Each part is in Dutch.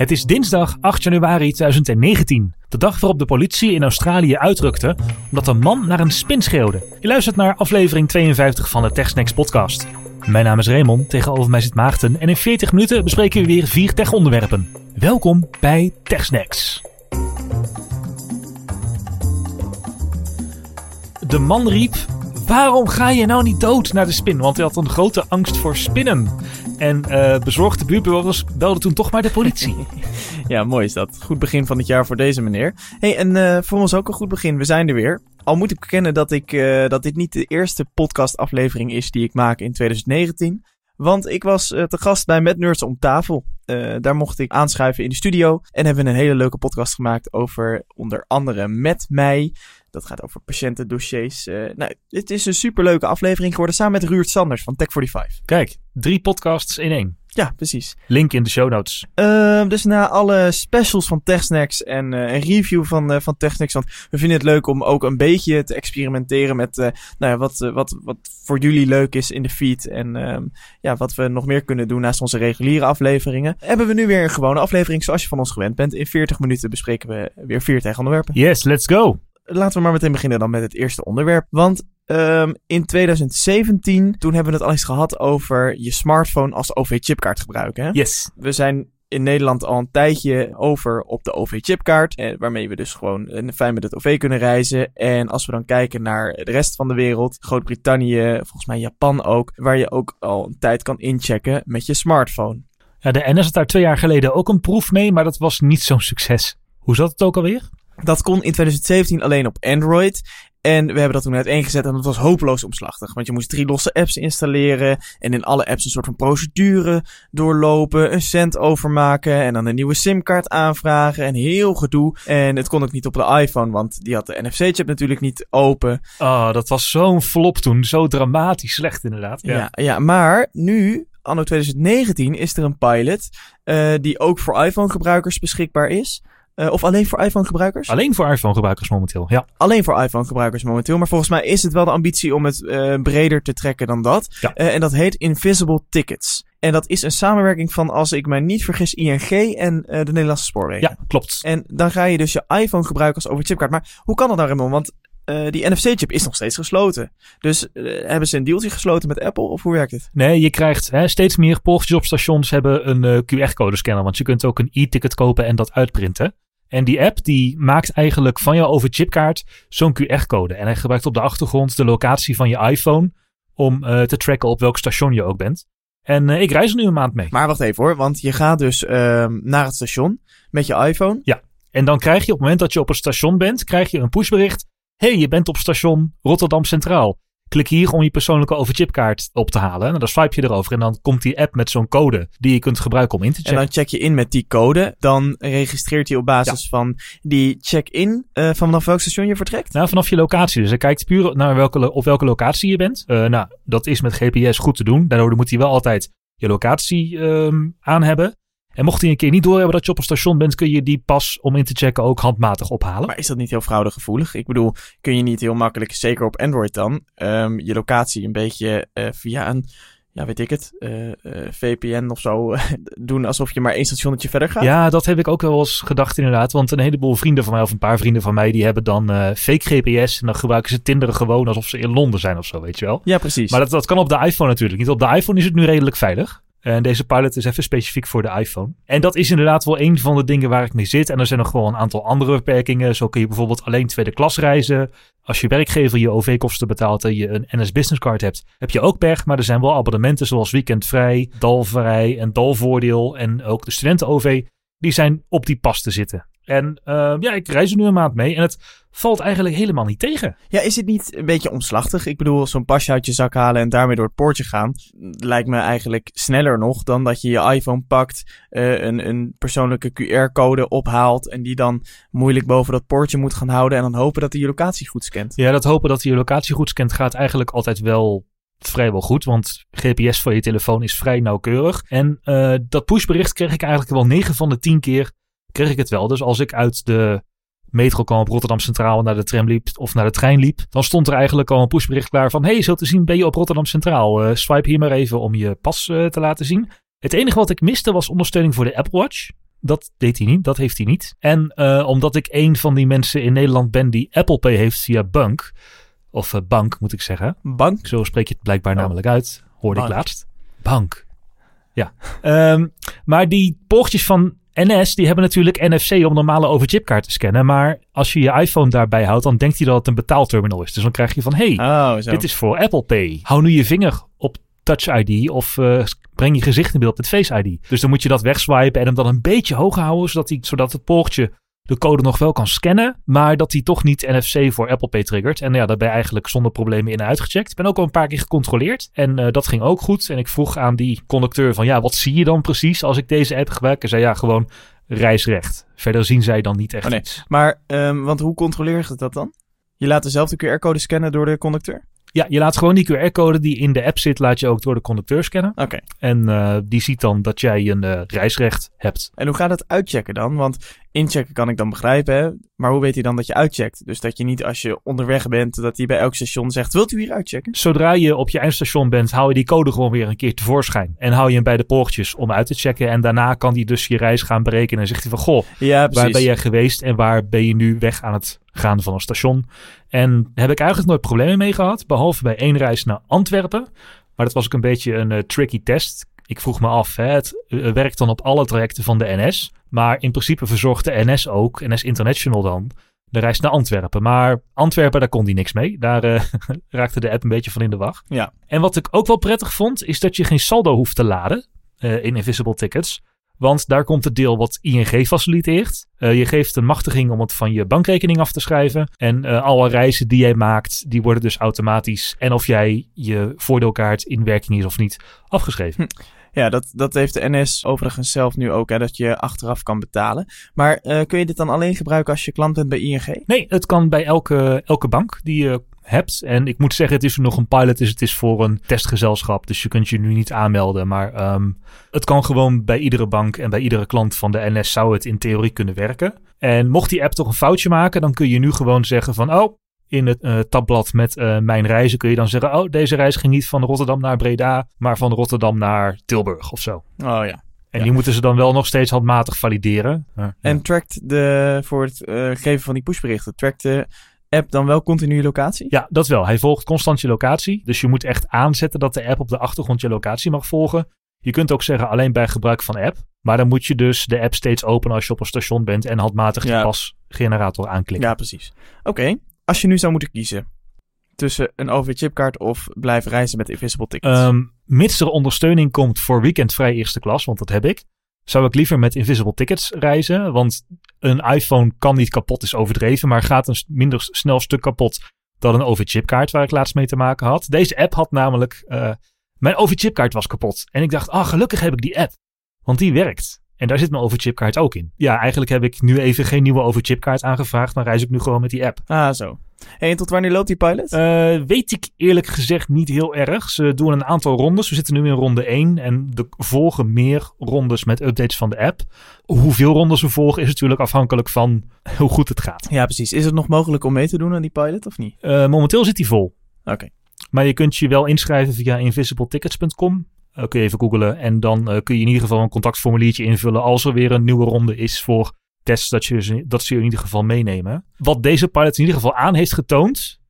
Het is dinsdag 8 januari 2019. De dag waarop de politie in Australië uitrukte omdat een man naar een spin schreeuwde. Je luistert naar aflevering 52 van de TechSnacks podcast. Mijn naam is Raymond, tegenover mij zit Maarten en in 40 minuten bespreken we weer vier tech-onderwerpen. Welkom bij TechSnacks. De man riep: Waarom ga je nou niet dood naar de spin? Want hij had een grote angst voor spinnen. En eh, bezorgde buurtbewoners belden toen toch maar de politie. Ja, mooi is dat. Goed begin van het jaar voor deze meneer. hey, en eh, voor ons ook een goed begin. We zijn er weer. Al moet ik bekennen dat, ik, eh, dat dit niet de eerste podcastaflevering is die ik maak in 2019. Want ik was te gast bij Met Nerds om tafel. Eh, daar mocht ik aanschuiven in de studio. En hebben een hele leuke podcast gemaakt over onder andere Met Mij. Dat gaat over patiëntendossiers. Eh nou, het is een superleuke aflevering geworden samen met Ruurt Sanders van Tech45. Kijk, drie podcasts in één. Ja, precies. Link in de show notes. Ehm, dus na alle specials van TechSnacks en eh, een review van, eh, van TechSnacks. Want we vinden het leuk om ook een beetje te experimenteren met nou ja, wat, wat, wat voor jullie leuk is in de feed. En ehm, ja, wat we nog meer kunnen doen naast onze reguliere afleveringen. Hebben we nu weer een gewone aflevering zoals je van ons gewend bent. In 40 minuten bespreken we weer vier tegenonderwerpen. Yes, let's go. Laten we maar meteen beginnen dan met het eerste onderwerp. Want ehm, in 2017, toen hebben we het al eens gehad over je smartphone als OV-chipkaart gebruiken. Hè? Yes. We zijn in Nederland al een tijdje over op de OV-chipkaart. eh, Waarmee we dus gewoon eh, fijn met het OV kunnen reizen. En als we dan kijken naar de rest van de wereld. Groot-Brittannië, volgens mij Japan ook. Waar je ook al een tijd kan inchecken met je smartphone. Ja, de NS had daar twee jaar geleden ook een proef mee, maar dat was niet zo'n succes. Hoe zat het ook alweer? Dat kon in 2017 alleen op Android. En we hebben dat toen uiteengezet en dat was hopeloos omslachtig. Want je moest drie losse apps installeren. En in alle apps een soort van procedure doorlopen. Een cent overmaken. En dan een nieuwe simkaart aanvragen. En heel gedoe. En het kon ook niet op de iPhone. Want die had de NFC-chip natuurlijk niet open. Oh, dat was zo'n flop toen. Zo dramatisch slecht inderdaad. Ja, ja, maar nu, anno 2019, is er een pilot. eh, die ook voor iPhone-gebruikers beschikbaar is. Eh, of alleen voor iPhone-gebruikers? Alleen voor iPhone-gebruikers momenteel. Ja. alleen voor iPhone-gebruikers momenteel. Maar volgens mij is het wel de ambitie om het eh, breder te trekken dan dat. Ja. Eh, en dat heet Invisible Tickets. En dat is een samenwerking van, als ik mij niet vergis, ING en de Nederlandse Spoorwegen. ja, klopt. En dan ga je dus je iPhone gebruiken als overchipkaart. Maar hoe kan dat nou, Raymond? Want die NFC-chip is nog steeds gesloten. Dus hebben ze een dealtje gesloten met Apple? Of hoe werkt het? Nee, je krijgt hè, steeds meer poortjes op stations hebben een QR-code scanner. Want je kunt ook een e-ticket kopen en dat uitprinten. En die app die maakt eigenlijk van jouw overchipkaart zo'n QR-code. En hij gebruikt op de achtergrond de locatie van je iPhone om eh, te tracken op welk station je ook bent. En eh, ik reis er nu een maand mee. Maar wacht even hoor, want je gaat dus ehm, naar het station met je iPhone. En dan krijg je op het moment dat je op een station bent, krijg je een pushbericht. hey, je bent op station Rotterdam Centraal. Klik hier om je persoonlijke overchipkaart op te halen. En dan swipe je erover en dan komt die app met zo'n code die je kunt gebruiken om in te En checken. dan check je in met die code. Dan registreert hij op basis van die check-in eh, vanaf welk station je vertrekt. Nou, vanaf je locatie. Dus hij kijkt puur naar welke, op welke locatie je bent. Eh, nou, dat is met GPS goed te doen. Daardoor moet hij wel altijd je locatie ehm, aan hebben. En mocht hij een keer niet doorhebben dat je op een station bent, kun je die pas om in te checken ook handmatig ophalen. Maar is dat niet heel fraudegevoelig? Ik bedoel, kun je niet heel makkelijk, zeker op Android dan, ehm, je locatie een beetje eh, via een, ja weet ik het, eh, eh, VPN of zo doen alsof je maar één stationnetje verder gaat? Ja, dat heb ik ook wel eens gedacht inderdaad. Want een heleboel vrienden van mij, of een paar vrienden van mij, die hebben dan fake GPS. En dan gebruiken ze Tinder gewoon alsof ze in Londen zijn of zo, weet je wel. Ja, precies. Maar dat, dat kan op de iPhone natuurlijk niet. Op de iPhone is het nu redelijk veilig. En deze pilot is even specifiek voor de iPhone. En dat is inderdaad wel een van de dingen waar ik mee zit. En er zijn nog wel een aantal andere beperkingen. Zo kun je bijvoorbeeld alleen tweede klas reizen. Als je werkgever je OV-kosten betaalt en je een NS Business Card hebt, heb je ook pech. Maar er zijn wel abonnementen zoals weekendvrij, dalvrij en dalvoordeel. En ook de studenten-OV, die zijn op die pas te zitten. En eh, ja, ik reis er nu een maand mee en het valt eigenlijk helemaal niet tegen. Ja, is het niet een beetje omslachtig? Ik bedoel, zo'n pasje uit je zak halen en daarmee door het poortje gaan. Lijkt me eigenlijk sneller nog dan dat je je iPhone pakt, eh, een, een persoonlijke QR-code ophaalt en die dan moeilijk boven dat poortje moet gaan houden en dan hopen dat hij je locatie goed scant. Ja, dat hopen dat hij je locatie goed scant gaat eigenlijk altijd wel vrijwel goed. Want GPS van je telefoon is vrij nauwkeurig. En eh, dat pushbericht kreeg ik eigenlijk wel 9 van de 10 keer kreeg ik het wel. Dus als ik uit de metro kwam op Rotterdam Centraal naar de tram liep of naar de trein liep, dan stond er eigenlijk al een pushbericht klaar van hey, zo te zien ben je op Rotterdam Centraal. Eh, swipe hier maar even om je pas eh, te laten zien. Het enige wat ik miste was ondersteuning voor de Apple Watch. Dat deed hij niet, dat heeft hij niet. En uh, omdat ik een van die mensen in Nederland ben die Apple Pay heeft via Bank, of Bank moet ik zeggen. Bank? Zo spreek je het blijkbaar oh. namelijk uit, hoorde bank. ik laatst. Bank. Ja. um, maar die poortjes van NS, die hebben natuurlijk NFC om normale overchipkaart te scannen. Maar als je je iPhone daarbij houdt, dan denkt hij dat het een betaalterminal is. Dus dan krijg je van, hey, oh, dit is voor Apple Pay. Hou nu je vinger op Touch ID of uh, breng je gezicht in beeld met Face ID. Dus dan moet je dat wegswipen en hem dan een beetje hoog houden, zodat, die, zodat het poortje de code nog wel kan scannen, maar dat hij toch niet NFC voor Apple Pay triggert. En ja, daar ben eigenlijk zonder problemen in en uitgecheckt. Ik ben ook al een paar keer gecontroleerd en uh, dat ging ook goed. En ik vroeg aan die conducteur van ja, wat zie je dan precies als ik deze app gebruik? En zei ja, gewoon reisrecht. Verder zien zij dan niet echt oh, nee. iets. Maar, um, want hoe controleer je dat dan? Je laat dezelfde QR-code scannen door de conducteur? Ja, je laat gewoon die QR-code die in de app zit, laat je ook door de conducteur scannen. Oké. Okay. En uh, die ziet dan dat jij een uh, reisrecht hebt. En hoe gaat het uitchecken dan? Want inchecken kan ik dan begrijpen, hè? maar hoe weet hij dan dat je uitcheckt? Dus dat je niet als je onderweg bent, dat hij bij elk station zegt, wilt u hier uitchecken? Zodra je op je eindstation bent, haal je die code gewoon weer een keer tevoorschijn. En hou je hem bij de poortjes om uit te checken. En daarna kan hij dus je reis gaan berekenen. En zegt hij van, goh, ja, waar ben jij geweest en waar ben je nu weg aan het gaan van een station? En heb ik eigenlijk nooit problemen mee gehad, behalve bij één reis naar Antwerpen. Maar dat was ook een beetje een uh, tricky test. Ik vroeg me af, hè, het uh, werkt dan op alle trajecten van de NS. Maar in principe verzorgt de NS ook, NS International dan, de reis naar Antwerpen. Maar Antwerpen, daar kon hij niks mee. Daar uh, raakte de app een beetje van in de wacht. Ja. En wat ik ook wel prettig vond, is dat je geen saldo hoeft te laden uh, in Invisible Tickets. Want daar komt het deel wat ING faciliteert. Uh, je geeft een machtiging om het van je bankrekening af te schrijven. En uh, alle reizen die jij maakt, die worden dus automatisch. En of jij je voordeelkaart in werking is of niet, afgeschreven. Hm. Ja, dat, dat heeft de NS overigens zelf nu ook, hè, dat je achteraf kan betalen. Maar uh, kun je dit dan alleen gebruiken als je klant bent bij ING? Nee, het kan bij elke, elke bank die je hebt. En ik moet zeggen, het is nog een pilot, dus het is voor een testgezelschap. Dus je kunt je nu niet aanmelden. Maar um, het kan gewoon bij iedere bank en bij iedere klant van de NS zou het in theorie kunnen werken. En mocht die app toch een foutje maken, dan kun je nu gewoon zeggen van, oh, in het uh, tabblad met uh, mijn reizen kun je dan zeggen: Oh, deze reis ging niet van Rotterdam naar Breda, maar van Rotterdam naar Tilburg of zo. Oh ja. En ja. die moeten ze dan wel nog steeds handmatig valideren. Ja. En trackt de, voor het uh, geven van die pushberichten, trackt de app dan wel continu je locatie? Ja, dat wel. Hij volgt constant je locatie. Dus je moet echt aanzetten dat de app op de achtergrond je locatie mag volgen. Je kunt ook zeggen alleen bij gebruik van app. Maar dan moet je dus de app steeds openen als je op een station bent en handmatig je ja. pasgenerator aanklikken. Ja, precies. Oké. Okay. Als je nu zou moeten kiezen tussen een OV-chipkaart of blijven reizen met Invisible Tickets? Um, mits er ondersteuning komt voor weekendvrij eerste klas, want dat heb ik, zou ik liever met Invisible Tickets reizen. Want een iPhone kan niet kapot, is overdreven, maar gaat een minder snel stuk kapot dan een OV-chipkaart waar ik laatst mee te maken had. Deze app had namelijk, uh, mijn OV-chipkaart was kapot. En ik dacht, ah, gelukkig heb ik die app, want die werkt. En daar zit mijn overchipkaart ook in. Ja, eigenlijk heb ik nu even geen nieuwe overchipkaart aangevraagd. Dan reis ik nu gewoon met die app. Ah, zo. En tot wanneer loopt die pilot? Uh, weet ik eerlijk gezegd niet heel erg. Ze doen een aantal rondes. We zitten nu in ronde 1. En er volgen meer rondes met updates van de app. Hoeveel rondes we volgen is natuurlijk afhankelijk van hoe goed het gaat. Ja, precies. Is het nog mogelijk om mee te doen aan die pilot of niet? Uh, momenteel zit die vol. Oké. Okay. Maar je kunt je wel inschrijven via invisibletickets.com. Uh, kun je even googlen. En dan uh, kun je in ieder geval een contactformuliertje invullen als er weer een nieuwe ronde is voor tests dat, je, dat ze je in ieder geval meenemen. Wat deze pilot in ieder geval aan heeft getoond,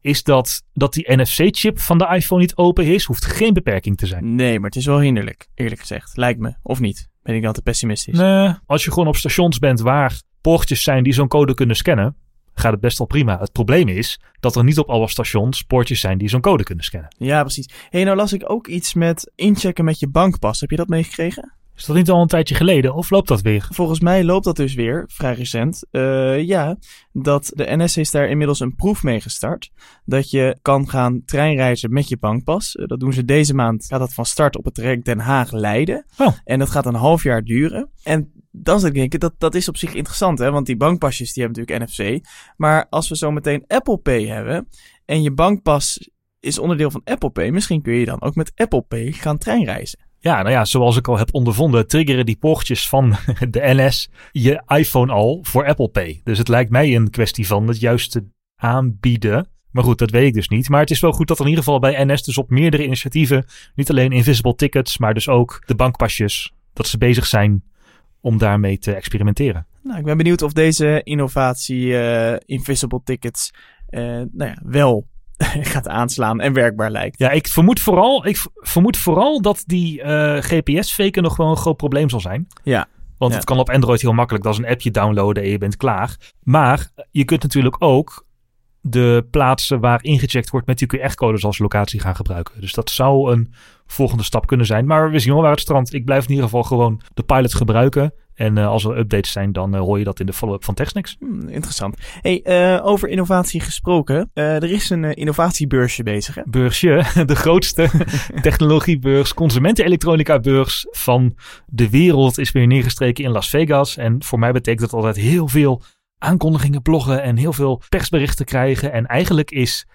is dat, dat die NFC-chip van de iPhone niet open is. Hoeft geen beperking te zijn. Nee, maar het is wel hinderlijk, eerlijk gezegd. Lijkt me, of niet? Ben ik dan te pessimistisch? Nee, als je gewoon op stations bent waar poortjes zijn die zo'n code kunnen scannen, gaat het best wel prima. Het probleem is dat er niet op alle stations poortjes zijn die zo'n code kunnen scannen. Ja, precies. Hé, hey, nou las ik ook iets met inchecken met je bankpas. Heb je dat meegekregen? Is dat niet al een tijdje geleden of loopt dat weer? Volgens mij loopt dat dus weer, vrij recent. Uh, ja, dat de NS is daar inmiddels een proef mee gestart. Dat je kan gaan treinreizen met je bankpas. Uh, dat doen ze deze maand. Gaat dat van start op het traject Den Haag-Leiden. Oh. En dat gaat een half jaar duren. En dan zou ik denken, dat, dat is op zich interessant, hè? Want die bankpasjes die hebben natuurlijk NFC. Maar als we zo meteen Apple Pay hebben en je bankpas is onderdeel van Apple Pay, misschien kun je dan ook met Apple Pay gaan treinreizen. Ja, nou ja, zoals ik al heb ondervonden, triggeren die poortjes van de NS je iPhone al voor Apple Pay. Dus het lijkt mij een kwestie van het juiste aanbieden. Maar goed, dat weet ik dus niet. Maar het is wel goed dat in ieder geval bij NS dus op meerdere initiatieven, niet alleen Invisible Tickets, maar dus ook de bankpasjes, dat ze bezig zijn om daarmee te experimenteren. Nou, ik ben benieuwd of deze innovatie eh, Invisible Tickets eh, nou ja, wel gaat aanslaan en werkbaar lijkt. Ja, ik vermoed vooral, ik vermoed vooral dat die eh, GPS-faken nog wel een groot probleem zal zijn. Ja. Want Ja. het kan op Android heel makkelijk. Dat is een appje downloaden en je bent klaar. Maar je kunt natuurlijk ook de plaatsen waar ingecheckt wordt met die QR-codes als locatie gaan gebruiken. Dus dat zou een volgende stap kunnen zijn. Maar we zien wel waar het strandt. Ik blijf in ieder geval gewoon de pilot gebruiken. En eh, als er updates zijn, dan eh, hoor je dat in de follow-up van TechSnacks. Hmm, interessant. Hey, eh, over innovatie gesproken. Er is een innovatiebeursje bezig, hè? Beursje, de grootste technologiebeurs, consumentenelektronica-beurs van de wereld, is weer neergestreken in Las Vegas. En voor mij betekent dat altijd heel veel aankondigingen bloggen en heel veel persberichten krijgen. En eigenlijk is,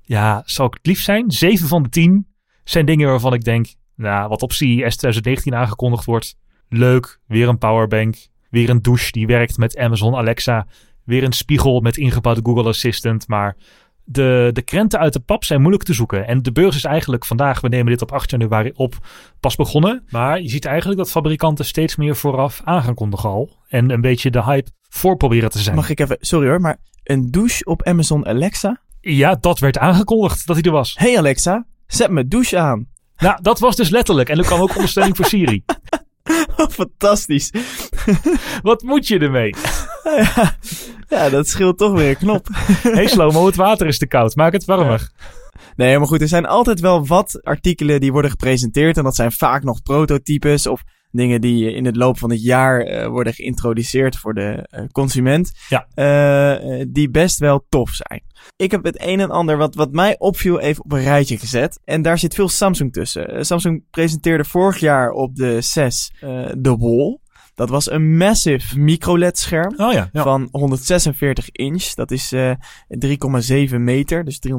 ja, zou ik het lief zijn? Zeven van de tien zijn dingen waarvan ik denk, nou, wat op CES 2019 aangekondigd wordt. Leuk, weer een powerbank, weer een douche die werkt met Amazon Alexa, weer een spiegel met ingebouwde Google Assistant. Maar de, de krenten uit de pap zijn moeilijk te zoeken. En de beurs is eigenlijk vandaag, we nemen dit op 8 januari op, pas begonnen. Maar je ziet eigenlijk dat fabrikanten steeds meer vooraf aan gaan kondigen al. En een beetje de hype voor proberen te zijn. Mag ik even, sorry hoor, maar een douche op Amazon Alexa? Ja, dat werd aangekondigd dat hij er was. Hey Alexa, zet mijn douche aan. Nou, dat was dus letterlijk. En er kwam ook ondersteuning voor Siri. Fantastisch. Wat moet je ermee? ja, ja, dat scheelt toch weer een knop. hey Slomo, het water is te koud. Maak het warmer. Nee, maar goed, er zijn altijd wel wat artikelen die worden gepresenteerd. En dat zijn vaak nog prototypes of dingen die in het loop van het jaar eh, worden geïntroduceerd voor de eh, consument. Ja. Eh, die best wel tof zijn. Ik heb het een en ander wat, wat mij opviel even op een rijtje gezet. En daar zit veel Samsung tussen. Samsung presenteerde vorig jaar op de CES eh de Wall. Dat was een massive microLED scherm Oh ja, ja. van 146 inch. Dat is eh 3,7 meter. Dus 370,84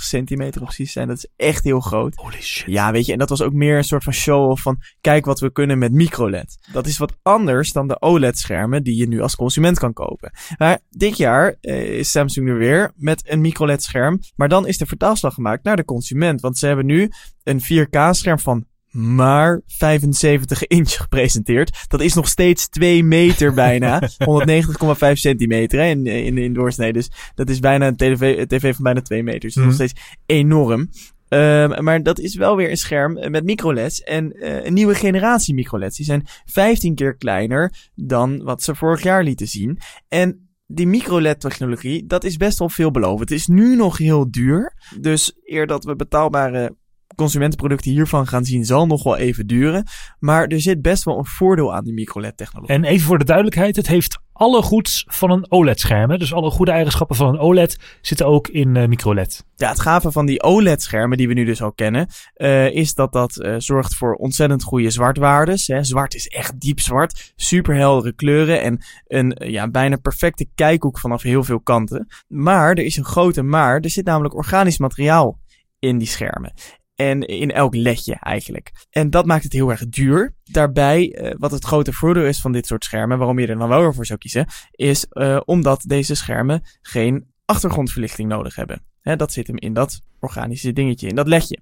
centimeter precies zijn. Dat is echt heel groot. Holy shit. Ja, weet je, en dat was ook meer een soort van show van kijk wat we kunnen met microLED. Dat is wat anders dan de OLED-schermen die je nu als consument kan kopen. Maar dit jaar eh, is Samsung er weer met een microLED-scherm. Maar dan is de vertaalslag gemaakt naar de consument. Want ze hebben nu een 4K-scherm van maar 75 inch gepresenteerd. Dat is nog steeds 2 meter bijna. 190,5 centimeter hè, in, in, in doorsnee. Dus dat is bijna een tv, tv van bijna 2 meter. Dus dat is Mhm. nog steeds enorm. Um, maar dat is wel weer een scherm met microLEDs en uh, een nieuwe generatie microLEDs. Die zijn 15 keer kleiner dan wat ze vorig jaar lieten zien. En die microLED-technologie, dat is best wel veelbelovend. Het is nu nog heel duur. Dus eer dat we betaalbare consumentenproducten hiervan gaan zien, zal nog wel even duren. Maar er zit best wel een voordeel aan die microLED-technologie. En even voor de duidelijkheid, het heeft alle goeds van een OLED-scherm. Dus alle goede eigenschappen van een OLED zitten ook in uh, microLED. Ja, het gave van die OLED-schermen die we nu dus al kennen, uh, is dat dat uh, zorgt voor ontzettend goede zwartwaardes. Hè. Zwart is echt diep zwart, superheldere kleuren en een ja, bijna perfecte kijkhoek vanaf heel veel kanten. Maar er is een grote maar, er zit namelijk organisch materiaal in die schermen. En in elk ledje eigenlijk. En dat maakt het heel erg duur. Daarbij, uh, wat het grote voordeel is van dit soort schermen, waarom je er dan wel weer voor zou kiezen, is uh, omdat deze schermen geen achtergrondverlichting nodig hebben. Hè, dat zit hem in dat organische dingetje, in dat ledje.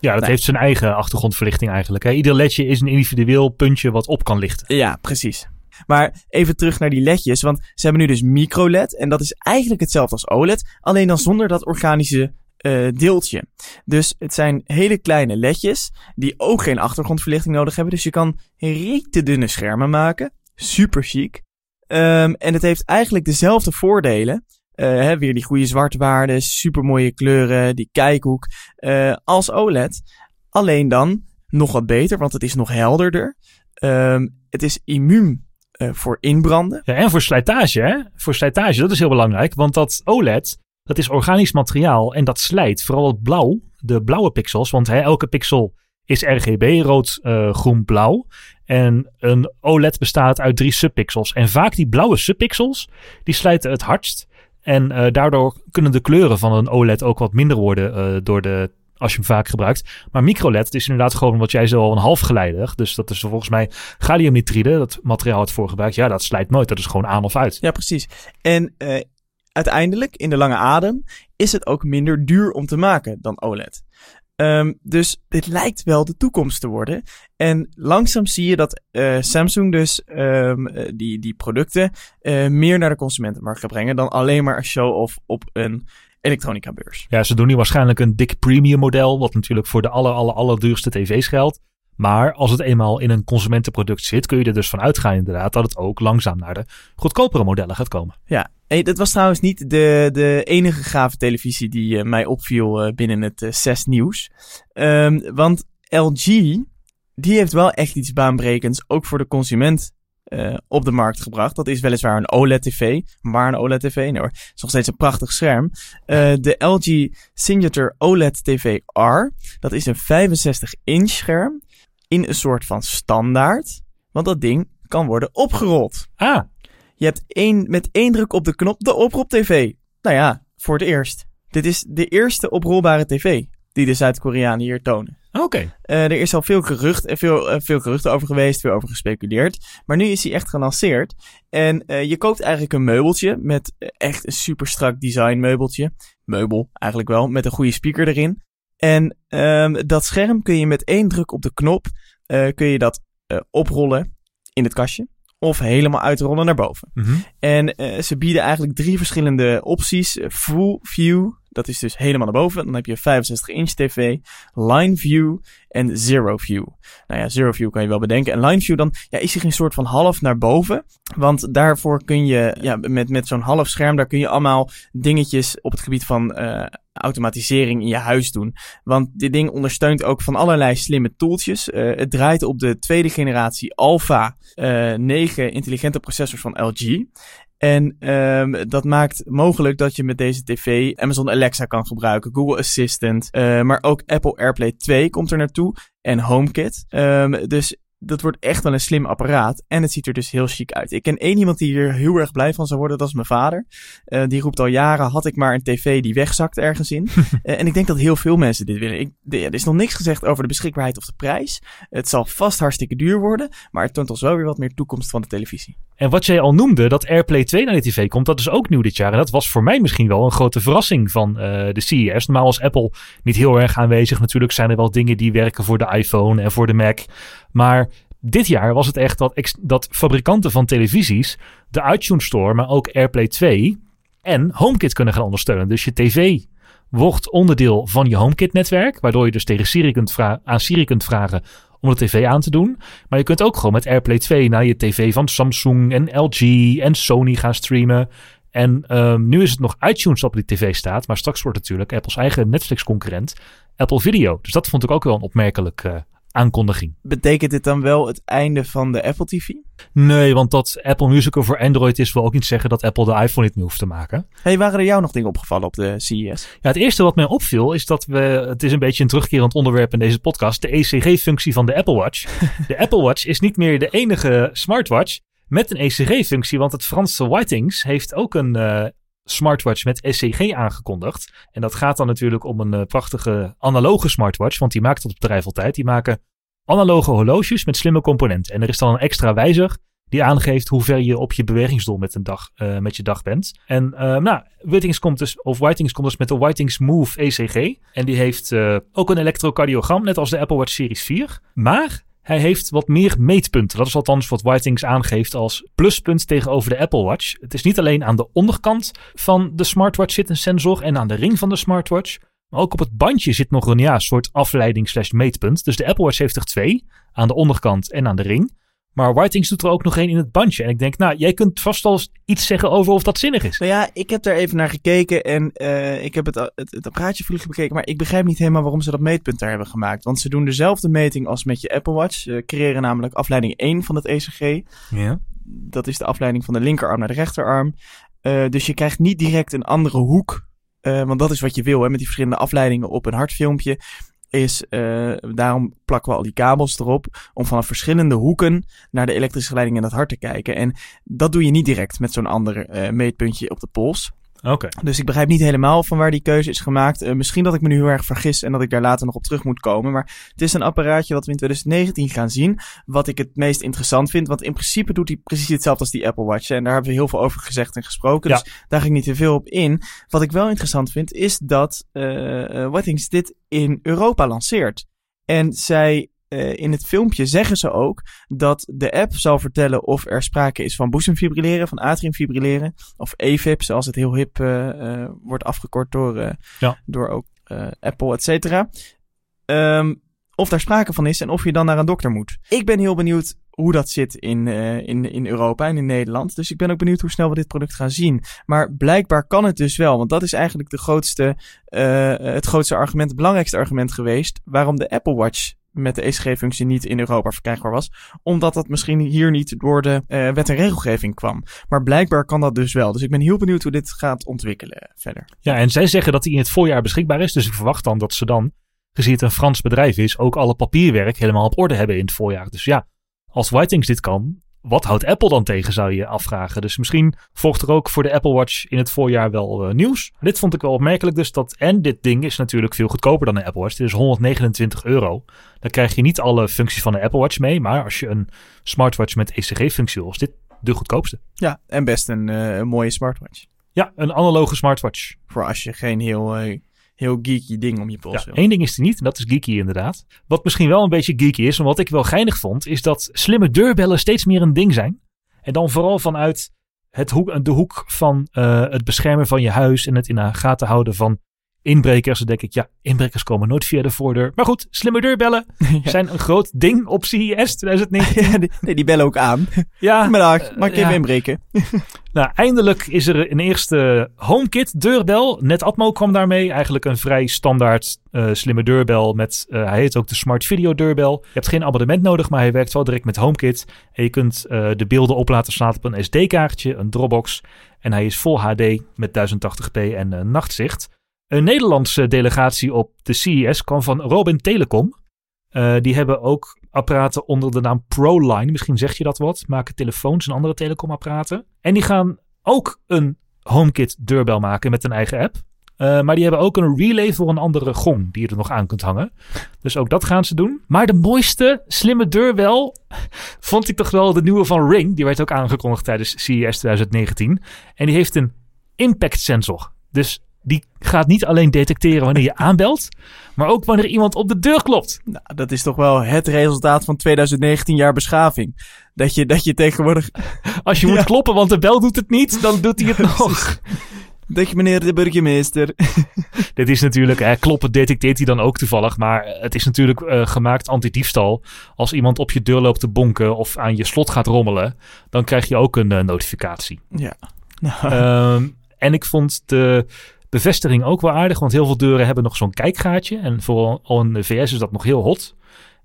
Ja, dat nee. heeft zijn eigen achtergrondverlichting eigenlijk. Hè. Ieder ledje is een individueel puntje wat op kan lichten. Ja, precies. Maar even terug naar die ledjes, want ze hebben nu dus micro-LED en dat is eigenlijk hetzelfde als OLED, alleen dan zonder dat organische uh, deeltje. Dus het zijn hele kleine ledjes die ook geen achtergrondverlichting nodig hebben. Dus je kan rete dunne schermen maken. Super chic. Um, en het heeft eigenlijk dezelfde voordelen. Hè, weer die goede zwartwaarden, super mooie kleuren, die kijkhoek. Uh, als OLED. Alleen dan nog wat beter, want het is nog helderder. Um, het is immuun voor inbranden. En voor slijtage, hè? Voor slijtage, dat is heel belangrijk. Want dat OLED, dat is organisch materiaal en dat slijt. Vooral het blauw, de blauwe pixels. Want hè, elke pixel is RGB, rood, uh, groen, blauw. En een OLED bestaat uit drie subpixels. En vaak die blauwe subpixels, die slijten het hardst. En uh, daardoor kunnen de kleuren van een OLED ook wat minder worden uh, door de als je hem vaak gebruikt. Maar microLED is inderdaad gewoon wat jij zo al een halfgeleider. Dus dat is volgens mij galliumnitride, dat materiaal het voor gebruikt. Ja, dat slijt nooit. Dat is gewoon aan of uit. Ja, precies. En uiteindelijk, in de lange adem, is het ook minder duur om te maken dan OLED. Um, dus dit lijkt wel de toekomst te worden. En langzaam zie je dat uh, Samsung dus um, die, die producten uh, meer naar de consumentenmarkt gaat brengen dan alleen maar een show-off op een elektronica beurs. Ja, ze doen nu waarschijnlijk een dik premium model, wat natuurlijk voor de aller, aller, allerduurste tv's geldt. Maar als het eenmaal in een consumentenproduct zit, kun je er dus van uitgaan inderdaad dat het ook langzaam naar de goedkopere modellen gaat komen. Ja, hey, dat was trouwens niet de, de enige gave televisie die uh, mij opviel uh, binnen het uh, CES nieuws. Um, want LG, die heeft wel echt iets baanbrekends, ook voor de consument op de markt gebracht. Dat is weliswaar een OLED-TV. Maar een OLED-TV? Nee hoor, het is nog steeds een prachtig scherm. De LG Signature OLED TV R. Dat is een 65-inch scherm in een soort van standaard. Want dat ding kan worden opgerold. Ah. Je hebt één, met één druk op de knop de oprop TV. Nou ja, voor het eerst. Dit is de eerste oprolbare TV die de Zuid-Koreanen hier tonen. Oké. Okay. Uh, er is al veel, gerucht, uh, veel, uh, veel geruchten over geweest, veel over gespeculeerd. Maar nu is hij echt gelanceerd. En je koopt eigenlijk een meubeltje met echt een super strak design meubeltje. Meubel eigenlijk wel, met een goede speaker erin. En um, dat scherm kun je met één druk op de knop, kun je dat oprollen in het kastje of helemaal uitrollen naar boven. Mm -hmm. En uh, ze bieden eigenlijk drie verschillende opties. Full view, dat is dus helemaal naar boven. Dan heb je 65 inch tv, line view en zero view. Nou ja, zero view kan je wel bedenken. En line view dan ja, is hij een soort van half naar boven. Want daarvoor kun je, ja, met, met zo'n half scherm, daar kun je allemaal dingetjes op het gebied van uh, automatisering in je huis doen. Want dit ding ondersteunt ook van allerlei slimme tooltjes. Uh, het draait op de tweede generatie Alpha uh, 9 intelligente processors van LG. En um, dat maakt mogelijk dat je met deze tv Amazon Alexa kan gebruiken, Google Assistant, uh, maar ook Apple AirPlay 2 komt er naartoe en HomeKit. Um, dus dat wordt echt wel een slim apparaat. En het ziet er dus heel chic uit. Ik ken één iemand die hier heel erg blij van zou worden. Dat is mijn vader. Uh, die roept al jaren, had ik maar een tv die wegzakt ergens in. uh, en ik denk dat heel veel mensen dit willen. Ik, de, er is nog niks gezegd over de beschikbaarheid of de prijs. Het zal vast hartstikke duur worden. Maar het toont ons wel weer wat meer toekomst van de televisie. En wat jij al noemde, dat AirPlay 2 naar de tv komt, dat is ook nieuw dit jaar. En dat was voor mij misschien wel een grote verrassing van uh, de CES. Normaal is Apple niet heel erg aanwezig. Natuurlijk zijn er wel dingen die werken voor de iPhone en voor de Mac. Maar dit jaar was het echt dat, dat fabrikanten van televisies de iTunes Store, maar ook AirPlay 2 en HomeKit kunnen gaan ondersteunen. Dus je tv wordt onderdeel van je HomeKit-netwerk, waardoor je dus tegen Siri kunt aan Siri kunt vragen om de tv aan te doen. Maar je kunt ook gewoon met AirPlay 2 naar je tv van Samsung en LG en Sony gaan streamen. En um, nu is het nog iTunes op die tv staat, maar straks wordt natuurlijk Apple's eigen Netflix-concurrent Apple Video. Dus dat vond ik ook wel een opmerkelijk uh, aankondiging. Betekent dit dan wel het einde van de Apple TV? Nee, want dat Apple Music voor Android is, wil ook niet zeggen dat Apple de iPhone niet meer hoeft te maken. Hey, waren er jou nog dingen opgevallen op de CES? Ja, het eerste wat mij opviel is dat we, het is een beetje een terugkerend onderwerp in deze podcast, de ECG-functie van de Apple Watch. de Apple Watch is niet meer de enige smartwatch met een ECG-functie, want het Franse Whitings heeft ook een uh, smartwatch met ECG aangekondigd. En dat gaat dan natuurlijk om een uh, prachtige analoge smartwatch, want die maakt het bedrijf altijd. Die maken analoge horloges met slimme componenten. En er is dan een extra wijzer die aangeeft hoe ver je op je bewegingsdoel met, een dag, uh, met je dag bent. En uh, nou, Whitings komt dus, of Whitings komt dus met de Whitings Move ECG. En die heeft uh, ook een elektrocardiogram, net als de Apple Watch Series 4. Maar hij heeft wat meer meetpunten. Dat is althans wat Whitings aangeeft als pluspunt tegenover de Apple Watch. Het is niet alleen aan de onderkant van de smartwatch zit een sensor en aan de ring van de smartwatch. Maar ook op het bandje zit nog een ja, soort afleiding slash meetpunt. Dus de Apple Watch heeft er twee. Aan de onderkant en aan de ring. Maar Whitings doet er ook nog één in het bandje. En ik denk, nou, jij kunt vast al iets zeggen over of dat zinnig is. Nou ja, ik heb daar even naar gekeken en uh, ik heb het, het, het apparaatje vlug bekeken. Maar ik begrijp niet helemaal waarom ze dat meetpunt daar hebben gemaakt. Want ze doen dezelfde meting als met je Apple Watch. Ze creëren namelijk afleiding 1 van het ECG. Ja. Dat is de afleiding van de linkerarm naar de rechterarm. Uh, dus je krijgt niet direct een andere hoek. Uh, want dat is wat je wil, hè, met die verschillende afleidingen op een hartfilmpje is, uh, daarom plakken we al die kabels erop, om vanaf verschillende hoeken naar de elektrische leiding in het hart te kijken. En dat doe je niet direct met zo'n ander uh, meetpuntje op de pols. Oké. Dus ik begrijp niet helemaal van waar die keuze is gemaakt. Uh, misschien dat ik me nu heel erg vergis en dat ik daar later nog op terug moet komen. Maar het is een apparaatje wat we in 2019 gaan zien. Wat ik het meest interessant vind. Want in principe doet hij precies hetzelfde als die Apple Watch. En daar hebben we heel veel over gezegd en gesproken. Ja. Dus daar ga ik niet te veel op in. Wat ik wel interessant vind is dat uh, Wattings dit in Europa lanceert. En zij uh, in het filmpje zeggen ze ook dat de app zal vertellen of er sprake is van boezemfibrilleren, van atriumfibrilleren, of AFib, zoals het heel hip uh, uh, wordt afgekort door, ja. door ook Apple, et cetera. Um, of daar sprake van is en of je dan naar een dokter moet. Ik ben heel benieuwd hoe dat zit in, in, in Europa en in Nederland. Dus ik ben ook benieuwd hoe snel we dit product gaan zien. Maar blijkbaar kan het dus wel. Want dat is eigenlijk de grootste, het grootste argument, het belangrijkste argument geweest waarom de Apple Watch met de ECG-functie niet in Europa verkrijgbaar was. Omdat dat misschien hier niet door de uh, wet en regelgeving kwam. Maar blijkbaar kan dat dus wel. Dus ik ben heel benieuwd hoe dit gaat ontwikkelen verder. Ja, en zij zeggen dat hij in het voorjaar beschikbaar is. Dus ik verwacht dan dat ze dan, gezien het een Frans bedrijf is, ook alle papierwerk helemaal op orde hebben in het voorjaar. Dus ja, als Whitings dit kan, wat houdt Apple dan tegen, zou je afvragen. Dus misschien volgt er ook voor de Apple Watch in het voorjaar wel uh, nieuws. Dit vond ik wel opmerkelijk dus. Dat, en dit ding is natuurlijk veel goedkoper dan de Apple Watch. Dit is 129 euro. Dan krijg je niet alle functies van de Apple Watch mee. Maar als je een smartwatch met ECG-functie wil, is dit de goedkoopste. Ja, en best een, uh, een mooie smartwatch. Ja, een analoge smartwatch. Voor als je geen heel... Uh heel geeky ding om je pols ja, één ding is er niet, en dat is geeky inderdaad. Wat misschien wel een beetje geeky is, en wat ik wel geinig vond, is dat slimme deurbellen steeds meer een ding zijn. En dan vooral vanuit het hoek, de hoek van uh, het beschermen van je huis en het in de gaten houden van inbrekers. Denk ik, ja, inbrekers komen nooit via de voordeur. Maar goed, slimme deurbellen ja. zijn een groot ding op CES 2019. Ja, die, nee, die bellen ook aan. Ja. Middag, mag ik even ja. inbreken? nou, eindelijk is er een eerste HomeKit deurbel. NetAtmo kwam daarmee. Eigenlijk een vrij standaard uh, slimme deurbel. Met, uh, hij heet ook de Smart Video deurbel. Je hebt geen abonnement nodig, maar hij werkt wel direct met HomeKit. En je kunt uh, de beelden op laten slaan op een SD-kaartje, een Dropbox. En hij is vol HD met 1080p en nachtzicht. Een Nederlandse delegatie op de CES kwam van Robin Telecom. Uh, die hebben ook apparaten onder de naam ProLine. Misschien zeg je dat wat. Maken telefoons en andere telecomapparaten. En die gaan ook een HomeKit deurbel maken met een eigen app. Uh, maar die hebben ook een relay voor een andere gong die je er nog aan kunt hangen. Dus ook dat gaan ze doen. Maar de mooiste slimme deurbel vond ik toch wel de nieuwe van Ring. Die werd ook aangekondigd tijdens CES 2019. En die heeft een impact sensor. Dus die gaat niet alleen detecteren wanneer je aanbelt, maar ook wanneer iemand op de deur klopt. Nou, dat is toch wel het resultaat van 2019 jaar beschaving. Dat je, dat je tegenwoordig... Als je ja. moet kloppen, want de bel doet het niet, dan doet hij het nog. Dat je meneer de burgemeester. Dit is natuurlijk, hè, kloppen detecteert hij dan ook toevallig. Maar het is natuurlijk uh, gemaakt anti-diefstal. Als iemand op je deur loopt te bonken of aan je slot gaat rommelen, dan krijg je ook een uh, notificatie. Ja. um, en ik vond de bevestiging ook wel aardig, want heel veel deuren hebben nog zo'n kijkgaatje. En vooral in de VS is dat nog heel hot.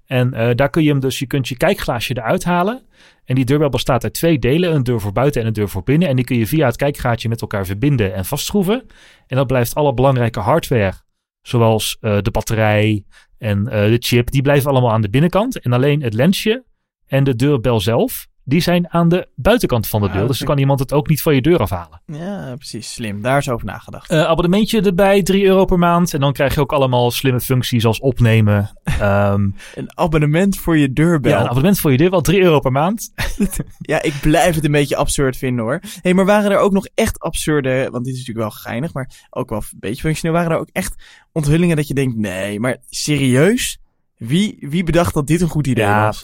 En uh, daar kun je hem dus, je kunt je kijkglaasje eruit halen. En die deurbel bestaat uit twee delen, een deur voor buiten en een deur voor binnen. En die kun je via het kijkgaatje met elkaar verbinden en vastschroeven. En dat blijft alle belangrijke hardware, zoals uh, de batterij en uh, de chip, die blijven allemaal aan de binnenkant. En alleen het lensje en de deurbel zelf, die zijn aan de buitenkant van de deur. Ah, dus dan kan iemand het ook niet van je deur afhalen. Ja, precies. Slim. Daar is over nagedacht. Uh, abonnementje erbij, 3 euro per maand. En dan krijg je ook allemaal slimme functies als opnemen. Um, een abonnement voor je deurbel. Ja, een abonnement voor je deurbel, 3 euro per maand. ja, ik blijf het een beetje absurd vinden hoor. hey, maar waren er ook nog echt absurde, want dit is natuurlijk wel geinig, maar ook wel een beetje functioneel. Waren er ook echt onthullingen dat je denkt, nee, maar serieus? Wie, wie bedacht dat dit een goed idee ja, was?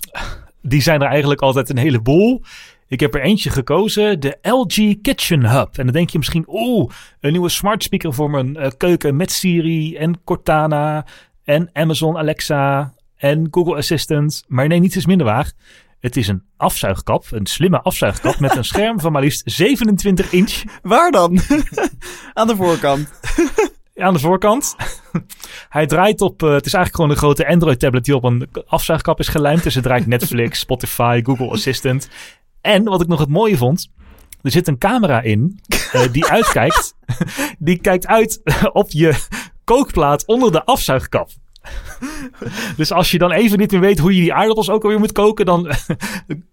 Die zijn er eigenlijk altijd een heleboel. Ik heb er eentje gekozen, de LG Kitchen Hub. En dan denk je misschien, oeh, een nieuwe smart speaker voor mijn uh, keuken met Siri en Cortana en Amazon Alexa en Google Assistant. Maar nee, niets is minder waar. Het is een afzuigkap, een slimme afzuigkap met een scherm van maar liefst 27 inch. Waar dan? Aan de voorkant. aan de voorkant. Hij draait op, uh, het is eigenlijk gewoon een grote Android tablet die op een afzuigkap is gelijmd. Dus het draait Netflix, Spotify, Google Assistant. En wat ik nog het mooie vond, er zit een camera in uh, die uitkijkt. die kijkt uit op je kookplaat onder de afzuigkap. dus als je dan even niet meer weet hoe je die aardappels ook alweer moet koken, dan